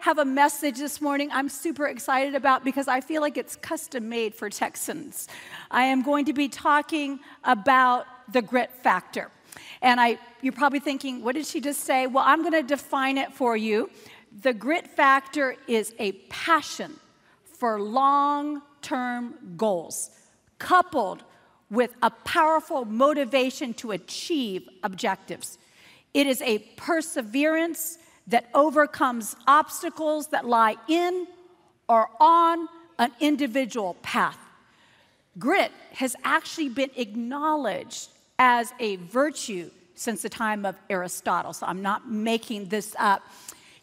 Have a message this morning I'm super excited about because I feel like it's custom made for Texans. I am going to be talking about the grit factor. And I, you're probably thinking, what did she just say? Well, I'm going to define it for you. The grit factor is a passion for long term goals, coupled with a powerful motivation to achieve objectives. It is a perseverance that overcomes obstacles that lie in or on an individual path. Grit has actually been acknowledged as a virtue since the time of Aristotle, so I'm not making this up.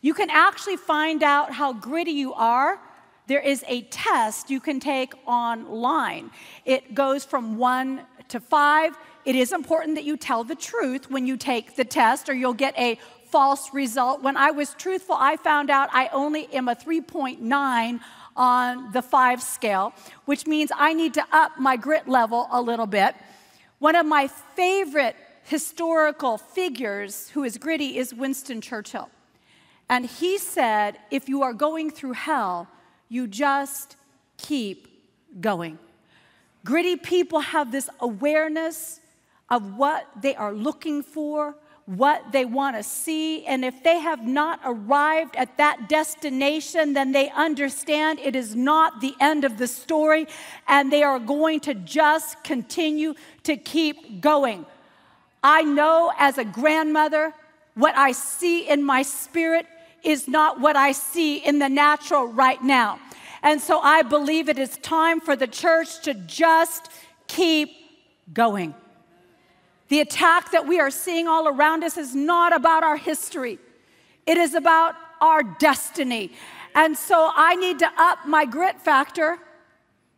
You can actually find out how gritty you are. There is a test you can take online. It goes from one to five. It is important that you tell the truth when you take the test, or you'll get a false result. When I was truthful, I found out I only am a 3.9 on the five scale, which means I need to up my grit level a little bit. One of my favorite historical figures who is gritty is Winston Churchill. And he said, if you are going through hell, you just keep going. Gritty people have this awareness of what they are looking for, what they want to see. And if they have not arrived at that destination, then they understand it is not the end of the story and they are going to just continue to keep going. I know as a grandmother, what I see in my spirit is not what I see in the natural right now. And so I believe it is time for the church to just keep going. The attack that we are seeing all around us is not about our history, it is about our destiny. And so I need to up my grit factor,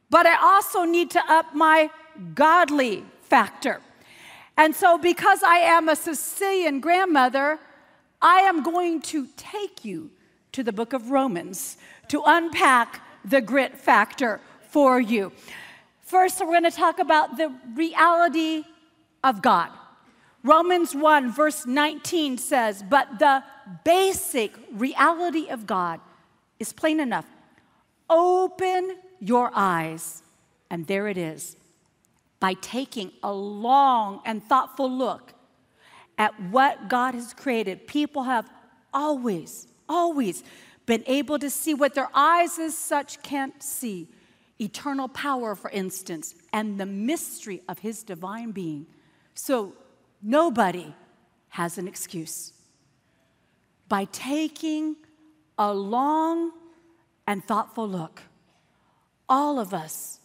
but I also need to up my godly factor. And so, because I am a Sicilian grandmother, I am going to take you to the book of Romans to unpack the grit factor for you. First, we're going to talk about the reality of God. Romans 1, verse 19 says, But the basic reality of God is plain enough. Open your eyes, and there it is. By taking a long and thoughtful look at what God has created, people have always, always been able to see what their eyes as such can't see eternal power, for instance, and the mystery of His divine being. So nobody has an excuse. By taking a long and thoughtful look, all of us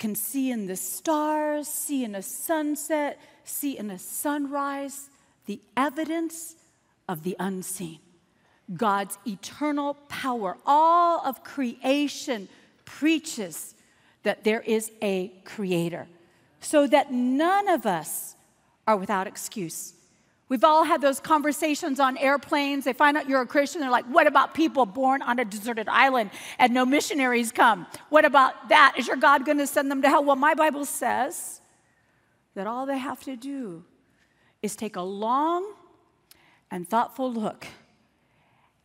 can see in the stars, see in a sunset, see in a sunrise the evidence of the unseen. God's eternal power. All of creation preaches that there is a creator, so that none of us are without excuse. We've all had those conversations on airplanes. They find out you're a Christian. They're like, what about people born on a deserted island and no missionaries come? What about that? Is your God going to send them to hell? Well, my Bible says that all they have to do is take a long and thoughtful look.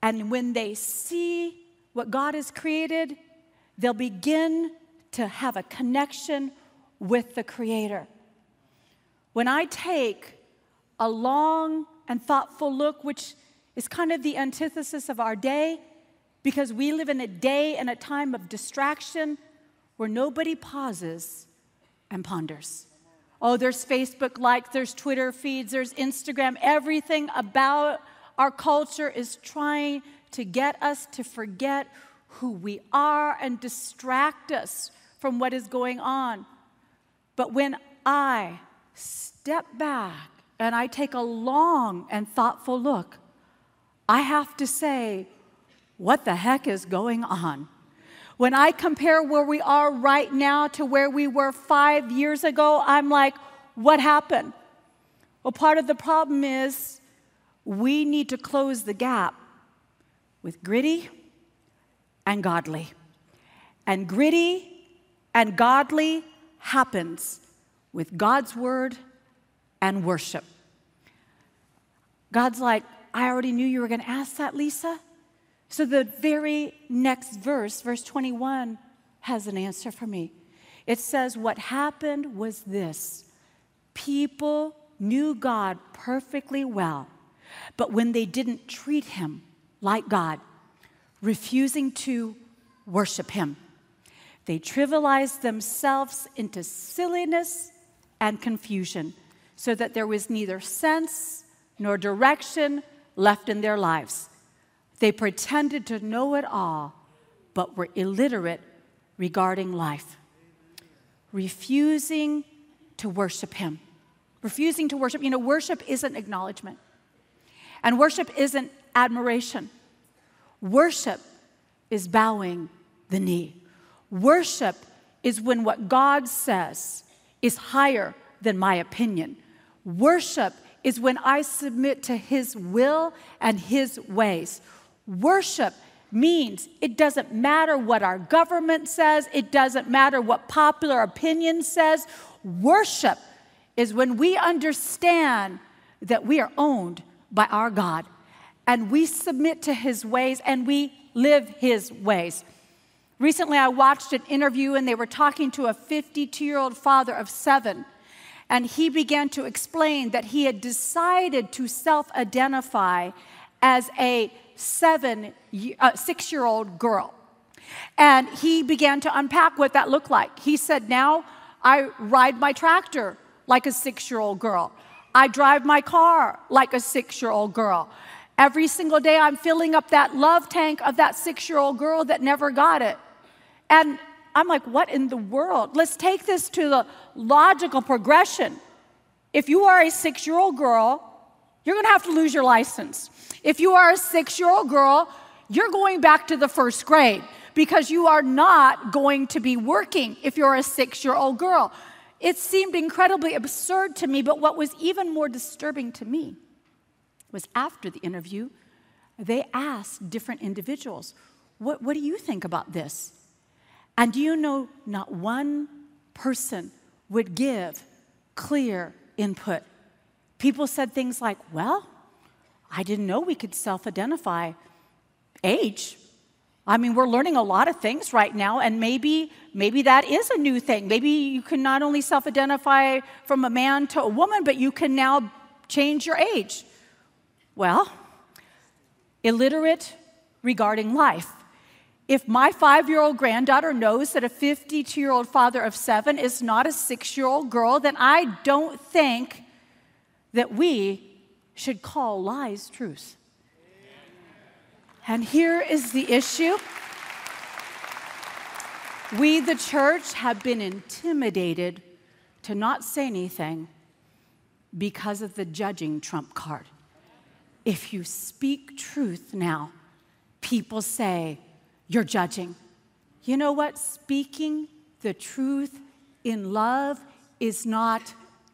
And when they see what God has created, they'll begin to have a connection with the Creator. When I take a long and thoughtful look, which is kind of the antithesis of our day, because we live in a day and a time of distraction where nobody pauses and ponders. Oh, there's Facebook likes, there's Twitter feeds, there's Instagram. Everything about our culture is trying to get us to forget who we are and distract us from what is going on. But when I step back and I take a long and thoughtful look, I have to say, what the heck is going on? When I compare where we are right now to where we were five years ago, I'm like, what happened? Well, part of the problem is we need to close the gap with gritty and godly. And gritty and godly happens with God's word and worship. God's like, I already knew you were going to ask that, Lisa. So the very next verse, verse 21, has an answer for me. It says, What happened was this people knew God perfectly well, but when they didn't treat him like God, refusing to worship him, they trivialized themselves into silliness and confusion so that there was neither sense nor direction left in their lives. They pretended to know it all, but were illiterate regarding life, refusing to worship Him. Refusing to worship. You know, worship isn't acknowledgement, and worship isn't admiration. Worship is bowing the knee. Worship is when what God says is higher than my opinion. Worship is when I submit to His will and His ways. Worship means it doesn't matter what our government says, it doesn't matter what popular opinion says. Worship is when we understand that we are owned by our God and we submit to His ways and we live His ways. Recently, I watched an interview and they were talking to a 52 year old father of seven. And he began to explain that he had decided to self identify as a seven, uh, six year old girl. And he began to unpack what that looked like. He said, Now I ride my tractor like a six year old girl, I drive my car like a six year old girl. Every single day, I'm filling up that love tank of that six year old girl that never got it. And I'm like, what in the world? Let's take this to the logical progression. If you are a six year old girl, you're gonna have to lose your license. If you are a six year old girl, you're going back to the first grade because you are not going to be working if you're a six year old girl. It seemed incredibly absurd to me, but what was even more disturbing to me was after the interview, they asked different individuals, What, what do you think about this? And do you know not one person would give clear input? People said things like, Well, I didn't know we could self identify age. I mean, we're learning a lot of things right now, and maybe, maybe that is a new thing. Maybe you can not only self identify from a man to a woman, but you can now change your age. Well, illiterate regarding life. If my five year old granddaughter knows that a 52 year old father of seven is not a six year old girl, then I don't think that we should call lies truth. And here is the issue we, the church, have been intimidated to not say anything because of the judging trump card. If you speak truth now, people say, you're judging. You know what? Speaking the truth in love is not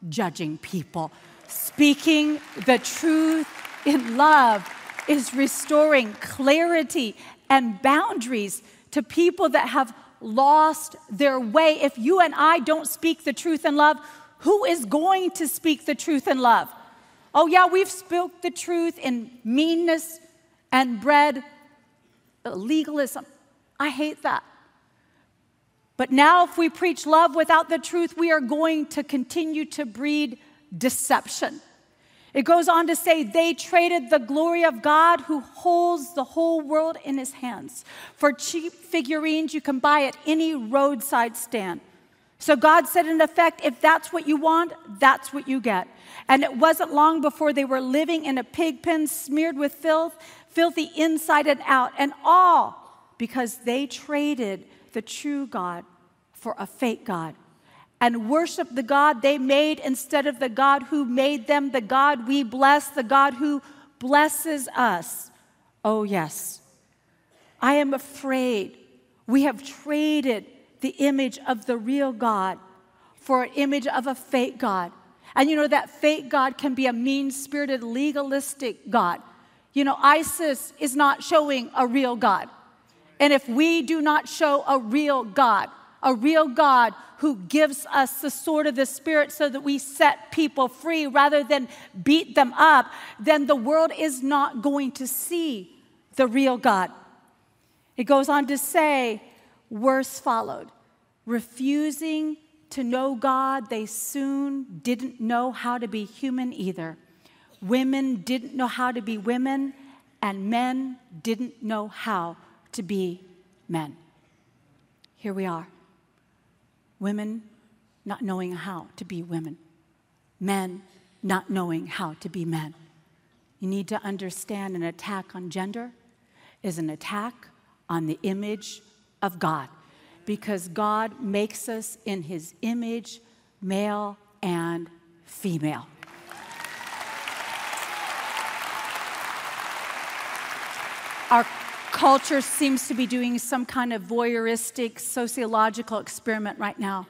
judging people. Speaking the truth in love is restoring clarity and boundaries to people that have lost their way. If you and I don't speak the truth in love, who is going to speak the truth in love? Oh, yeah, we've spoke the truth in meanness and bred legalism. I hate that. But now, if we preach love without the truth, we are going to continue to breed deception. It goes on to say, they traded the glory of God who holds the whole world in his hands for cheap figurines you can buy at any roadside stand. So God said, in effect, if that's what you want, that's what you get. And it wasn't long before they were living in a pig pen smeared with filth, filthy inside and out, and all because they traded the true God for a fake God and worshiped the God they made instead of the God who made them, the God we bless, the God who blesses us. Oh, yes. I am afraid we have traded the image of the real God for an image of a fake God. And you know, that fake God can be a mean spirited, legalistic God. You know, ISIS is not showing a real God. And if we do not show a real God, a real God who gives us the sword of the Spirit so that we set people free rather than beat them up, then the world is not going to see the real God. It goes on to say, worse followed. Refusing to know God, they soon didn't know how to be human either. Women didn't know how to be women, and men didn't know how to be men. Here we are. Women not knowing how to be women, men not knowing how to be men. You need to understand an attack on gender is an attack on the image of God because God makes us in his image, male and female. Our culture seems to be doing some kind of voyeuristic sociological experiment right now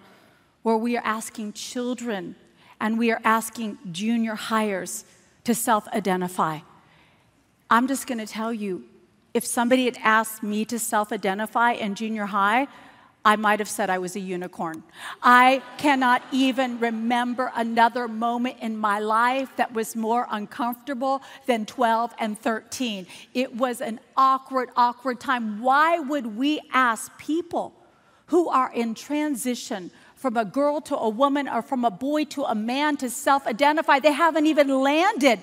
where we are asking children and we are asking junior hires to self identify. I'm just going to tell you if somebody had asked me to self identify in junior high, I might have said I was a unicorn. I cannot even remember another moment in my life that was more uncomfortable than 12 and 13. It was an awkward, awkward time. Why would we ask people who are in transition from a girl to a woman or from a boy to a man to self identify? They haven't even landed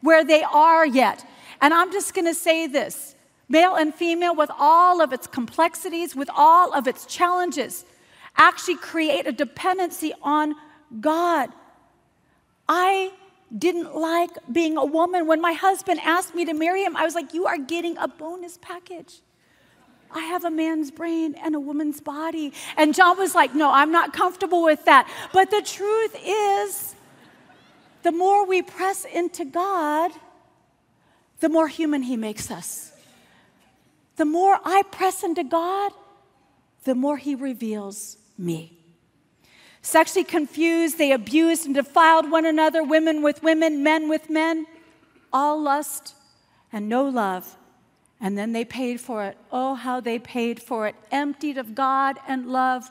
where they are yet. And I'm just gonna say this male and female, with all of its complexities, with all of its challenges, actually create a dependency on God. I didn't like being a woman. When my husband asked me to marry him, I was like, You are getting a bonus package. I have a man's brain and a woman's body. And John was like, No, I'm not comfortable with that. But the truth is, the more we press into God, the more human He makes us. The more I press into God, the more He reveals me. Sexually confused, they abused and defiled one another, women with women, men with men, all lust and no love. And then they paid for it. Oh, how they paid for it. Emptied of God and love,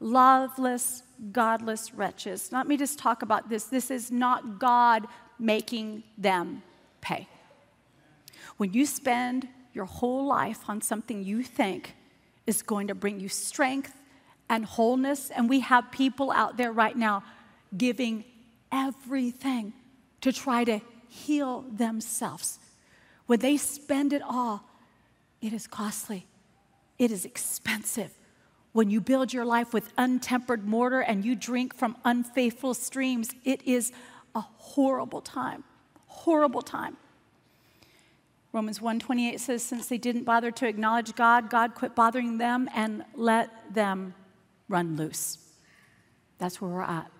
loveless, godless wretches. Let me just talk about this. This is not God making them pay. When you spend your whole life on something you think is going to bring you strength and wholeness, and we have people out there right now giving everything to try to heal themselves. When they spend it all, it is costly, it is expensive. When you build your life with untempered mortar and you drink from unfaithful streams, it is a horrible time. Horrible time. Romans 1:28 says since they didn't bother to acknowledge God, God quit bothering them and let them run loose. That's where we're at.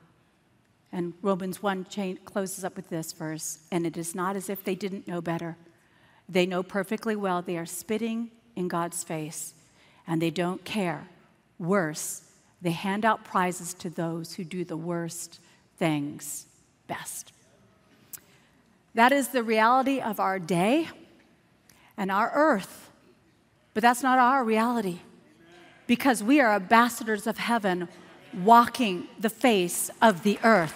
And Romans 1 closes up with this verse, and it is not as if they didn't know better. They know perfectly well they are spitting in God's face, and they don't care. Worse, they hand out prizes to those who do the worst things best. That is the reality of our day and our earth. But that's not our reality because we are ambassadors of heaven walking the face of the earth.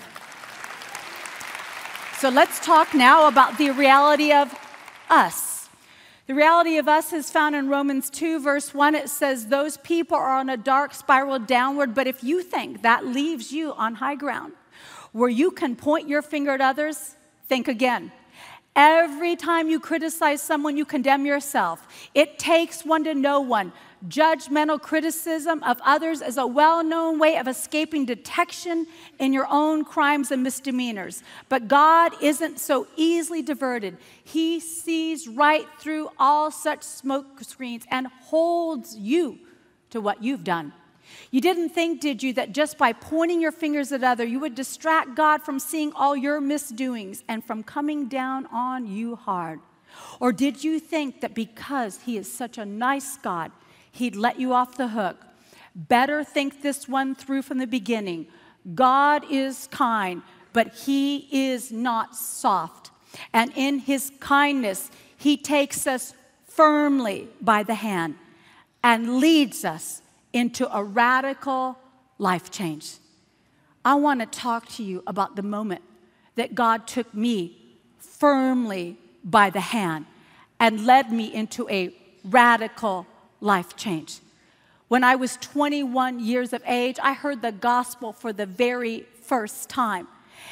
So let's talk now about the reality of us. The reality of us is found in Romans 2, verse 1. It says, Those people are on a dark spiral downward, but if you think that leaves you on high ground where you can point your finger at others, think again. Every time you criticize someone, you condemn yourself. It takes one to know one. Judgmental criticism of others is a well known way of escaping detection in your own crimes and misdemeanors. But God isn't so easily diverted. He sees right through all such smoke screens and holds you to what you've done. You didn't think, did you, that just by pointing your fingers at other, you would distract God from seeing all your misdoings and from coming down on you hard? Or did you think that because He is such a nice God, He'd let you off the hook? Better think this one through from the beginning. God is kind, but He is not soft. And in His kindness, He takes us firmly by the hand and leads us into a radical life change. I want to talk to you about the moment that God took me firmly by the hand and led me into a radical life change. When I was 21 years of age, I heard the gospel for the very first time.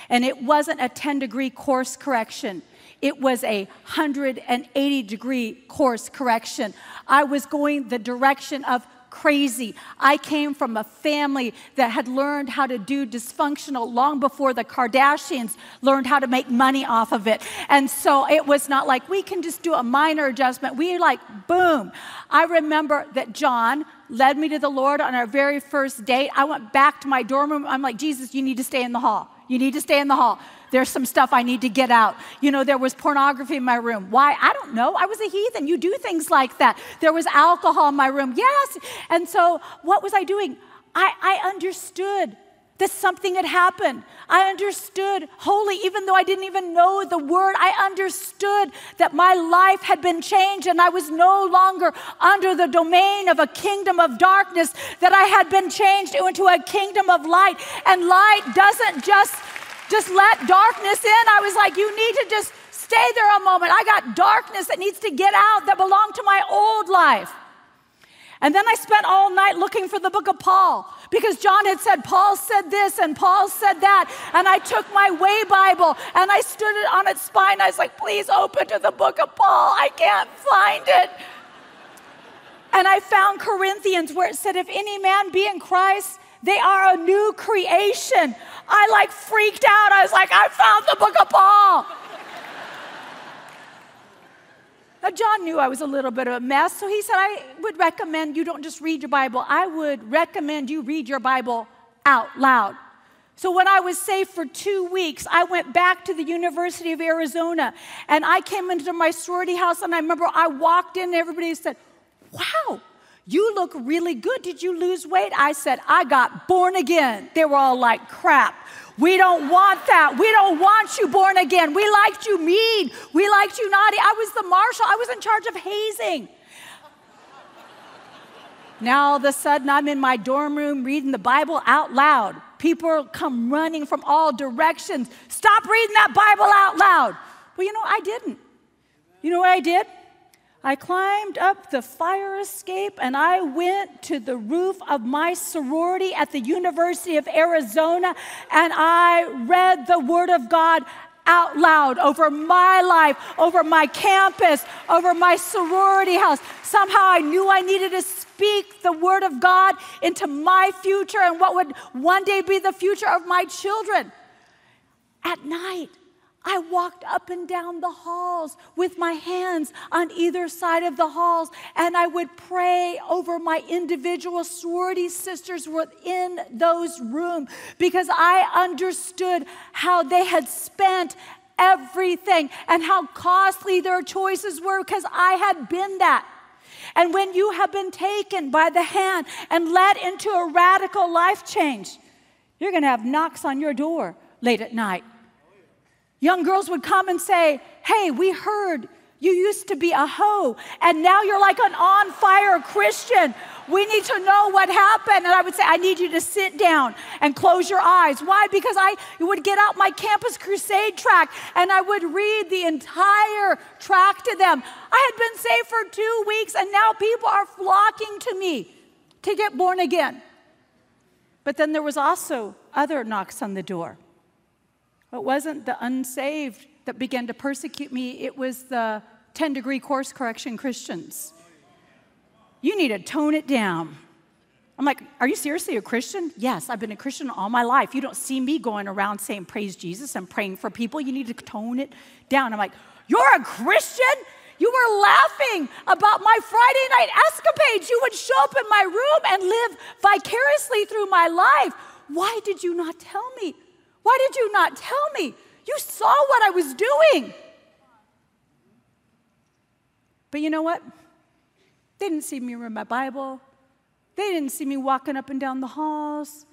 And it wasn't a 10 degree course correction. It was a 180 degree course correction. I was going the direction of crazy. I came from a family that had learned how to do dysfunctional long before the Kardashians learned how to make money off of it. And so it was not like we can just do a minor adjustment. We like, boom. I remember that John led me to the Lord on our very first date. I went back to my dorm room. I'm like, Jesus, you need to stay in the hall. You need to stay in the hall. There's some stuff I need to get out. You know, there was pornography in my room. Why? I don't know. I was a heathen. You do things like that. There was alcohol in my room. Yes. And so, what was I doing? I, I understood that something had happened. I understood holy, even though I didn't even know the word. I understood that my life had been changed and I was no longer under the domain of a kingdom of darkness, that I had been changed into a kingdom of light. And light doesn't just just let darkness in. I was like, you need to just stay there a moment. I got darkness that needs to get out that belonged to my old life. And then I spent all night looking for the book of Paul because John had said, Paul said this and Paul said that. And I took my way Bible and I stood it on its spine. I was like, please open to the book of Paul. I can't find it. And I found Corinthians where it said, if any man be in Christ, they are a new creation. I like freaked out. I was like, I found the book of Paul. Now, John knew I was a little bit of a mess, so he said, I would recommend you don't just read your Bible, I would recommend you read your Bible out loud. So, when I was saved for two weeks, I went back to the University of Arizona and I came into my sorority house. And I remember I walked in and everybody said, Wow, you look really good. Did you lose weight? I said, I got born again. They were all like, crap. We don't want that. We don't want you born again. We liked you mean. We liked you naughty. I was the marshal. I was in charge of hazing. Now all of a sudden I'm in my dorm room reading the Bible out loud. People come running from all directions. Stop reading that Bible out loud. Well, you know, I didn't. You know what I did? I climbed up the fire escape and I went to the roof of my sorority at the University of Arizona and I read the Word of God out loud over my life, over my campus, over my sorority house. Somehow I knew I needed to speak the Word of God into my future and what would one day be the future of my children. At night, I walked up and down the halls with my hands on either side of the halls, and I would pray over my individual sorority sisters within those rooms because I understood how they had spent everything and how costly their choices were because I had been that. And when you have been taken by the hand and led into a radical life change, you're going to have knocks on your door late at night Young girls would come and say, Hey, we heard you used to be a hoe, and now you're like an on fire Christian. We need to know what happened. And I would say, I need you to sit down and close your eyes. Why? Because I would get out my campus crusade track and I would read the entire track to them. I had been saved for two weeks, and now people are flocking to me to get born again. But then there was also other knocks on the door. It wasn't the unsaved that began to persecute me, it was the 10 degree course correction Christians. You need to tone it down. I'm like, Are you seriously a Christian? Yes, I've been a Christian all my life. You don't see me going around saying, Praise Jesus and praying for people. You need to tone it down. I'm like, You're a Christian? You were laughing about my Friday night escapades. You would show up in my room and live vicariously through my life. Why did you not tell me? Why did you not tell me? You saw what I was doing. But you know what? They didn't see me read my Bible. They didn't see me walking up and down the halls.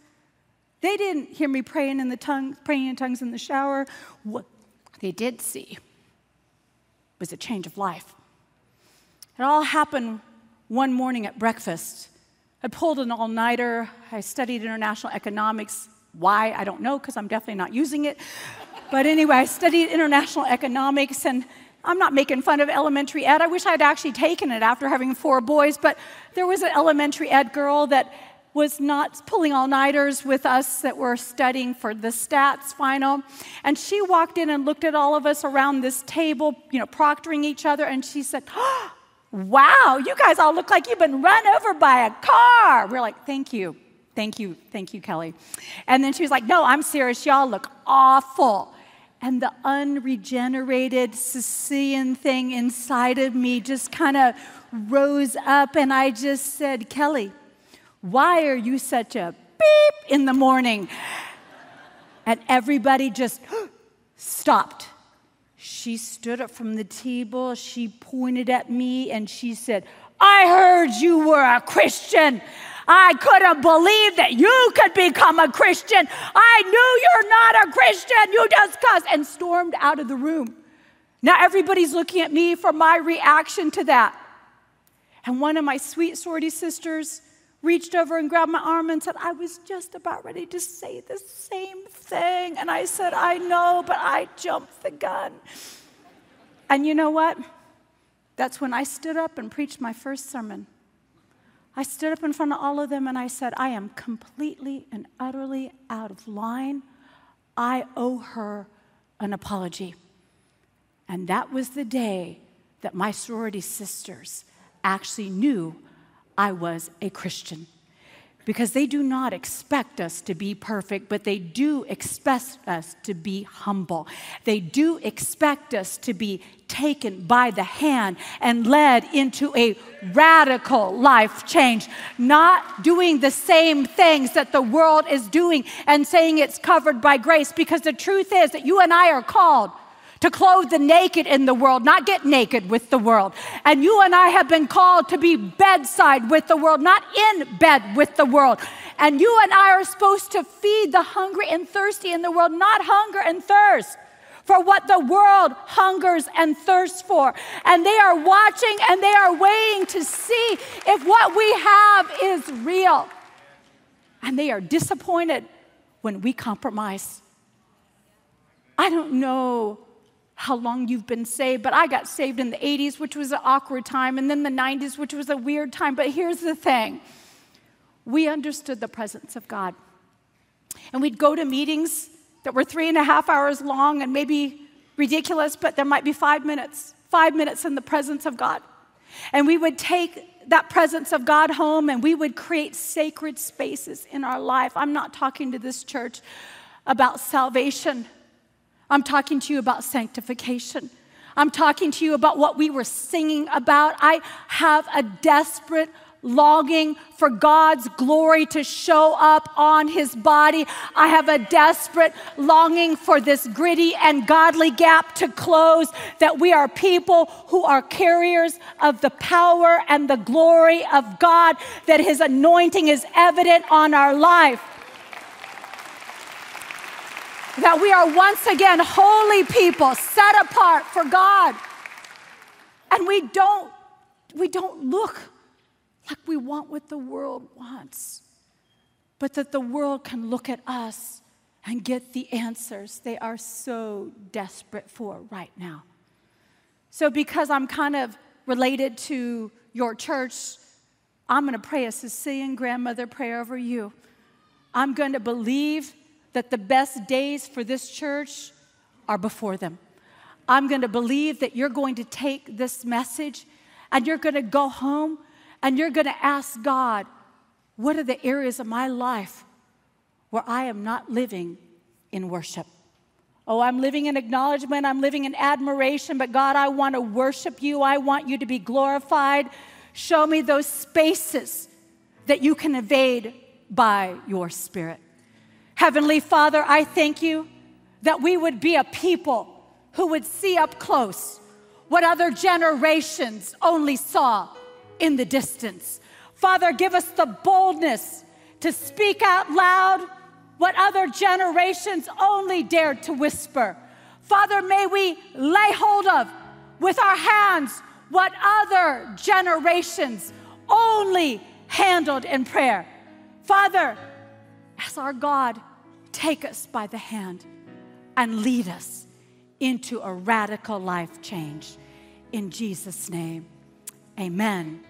They didn't hear me praying in the tongues, praying in tongues in the shower. What they did see was a change of life. It all happened one morning at breakfast. I pulled an all-nighter. I studied international economics why? I don't know because I'm definitely not using it. But anyway, I studied international economics and I'm not making fun of elementary ed. I wish I'd actually taken it after having four boys, but there was an elementary ed girl that was not pulling all nighters with us that were studying for the stats final. And she walked in and looked at all of us around this table, you know, proctoring each other, and she said, oh, Wow, you guys all look like you've been run over by a car. We're like, Thank you. Thank you. Thank you, Kelly. And then she was like, No, I'm serious. Y'all look awful. And the unregenerated Sicilian thing inside of me just kind of rose up, and I just said, Kelly, why are you such a beep in the morning? And everybody just stopped. She stood up from the table, she pointed at me, and she said, I heard you were a Christian. I couldn't believe that you could become a Christian. I knew you're not a Christian. You just cussed and stormed out of the room. Now everybody's looking at me for my reaction to that. And one of my sweet sorority sisters reached over and grabbed my arm and said, I was just about ready to say the same thing. And I said, I know, but I jumped the gun. And you know what? That's when I stood up and preached my first sermon. I stood up in front of all of them and I said, I am completely and utterly out of line. I owe her an apology. And that was the day that my sorority sisters actually knew I was a Christian. Because they do not expect us to be perfect, but they do expect us to be humble. They do expect us to be taken by the hand and led into a radical life change, not doing the same things that the world is doing and saying it's covered by grace. Because the truth is that you and I are called to clothe the naked in the world, not get naked with the world. And you and I have been called to be bedside with the world, not in bed with the world. And you and I are supposed to feed the hungry and thirsty in the world, not hunger and thirst for what the world hungers and thirsts for. And they are watching and they are waiting to see if what we have is real. And they are disappointed when we compromise. I don't know how long you've been saved, but I got saved in the 80s, which was an awkward time, and then the 90s, which was a weird time. But here's the thing we understood the presence of God. And we'd go to meetings that were three and a half hours long and maybe ridiculous, but there might be five minutes, five minutes in the presence of God. And we would take that presence of God home and we would create sacred spaces in our life. I'm not talking to this church about salvation. I'm talking to you about sanctification. I'm talking to you about what we were singing about. I have a desperate longing for God's glory to show up on his body. I have a desperate longing for this gritty and godly gap to close, that we are people who are carriers of the power and the glory of God, that his anointing is evident on our life that we are once again holy people set apart for God. And we don't we don't look like we want what the world wants. But that the world can look at us and get the answers they are so desperate for right now. So because I'm kind of related to your church, I'm going to pray a Sicilian grandmother prayer over you. I'm going to believe that the best days for this church are before them. I'm going to believe that you're going to take this message and you're going to go home and you're going to ask God, what are the areas of my life where I am not living in worship? Oh, I'm living in acknowledgement, I'm living in admiration, but God, I want to worship you. I want you to be glorified. Show me those spaces that you can evade by your spirit. Heavenly Father, I thank you that we would be a people who would see up close what other generations only saw in the distance. Father, give us the boldness to speak out loud what other generations only dared to whisper. Father, may we lay hold of with our hands what other generations only handled in prayer. Father, as our God, take us by the hand and lead us into a radical life change. In Jesus' name, amen.